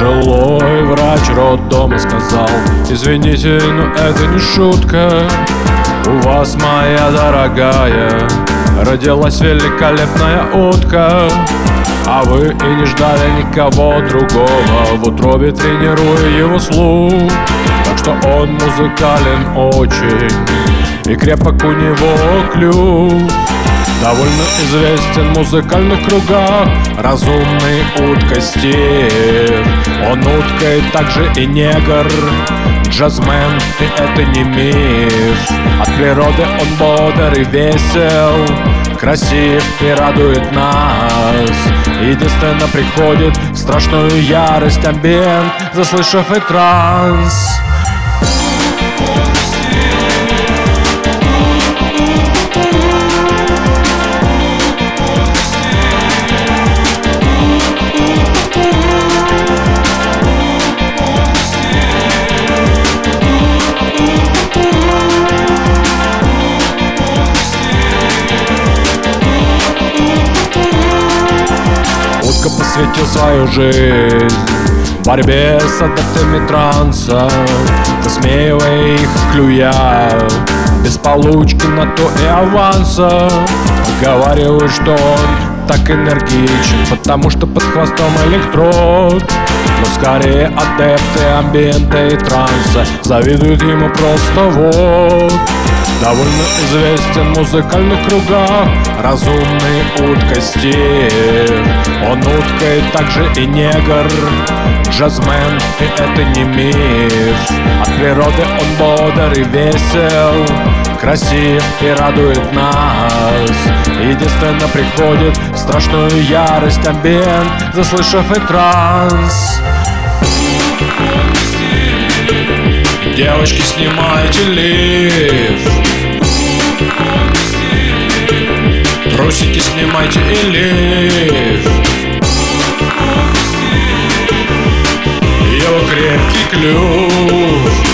Пожилой врач роддома сказал Извините, но это не шутка. У вас, моя дорогая Родилась великолепная утка. А вы и не ждали никого другого В утробе тренируя его слух Так что он музыкален очень И крепок у него клюв. Довольно известен в музыкальных кругах Разумный утка Стив Он утка и также и негр. Джазмен, и это не миф. От природы он бодр и весел. Красив и радует нас. Единственно приходит страшную ярость амбиент Заслышав и транс посвятил свою жизнь. Борьбе с адептами транса Высмеивая их, клюя. Без получки на то и аванса Говаривают, что он так энергичен Потому что под хвостом электрод. Но скорее адепты амбиента и транса Завидуют ему просто вот Довольно известен в музыкальных кругах Разумный утка Стив Он утка и также и негр Джазмен, и это не миф. От природы он бодр и весел Красив и радует нас. Единственно приходит страшную ярость амбиент Заслышав и транс Девочки, снимайте лифт. Трусики снимайте и лифт. Его крепкий клюв.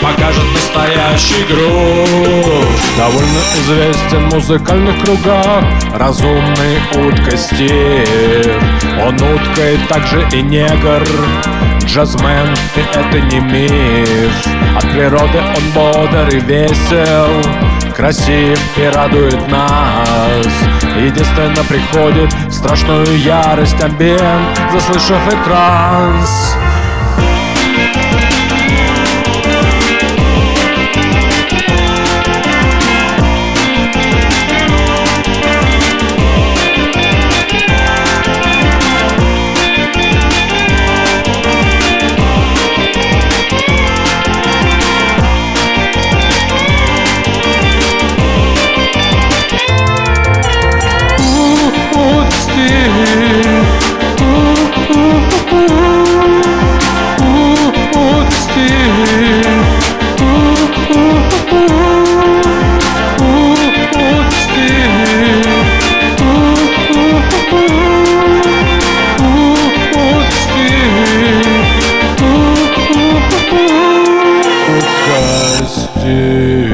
Покажет настоящий грув Довольно известен в музыкальных кругах Разумный утка Стив Он утка и также и негр Джазмен, и это не миф От природы он бодр и весел Красив и радует нас. Единственно приходит страшную ярость амбиент Заслышав и транс de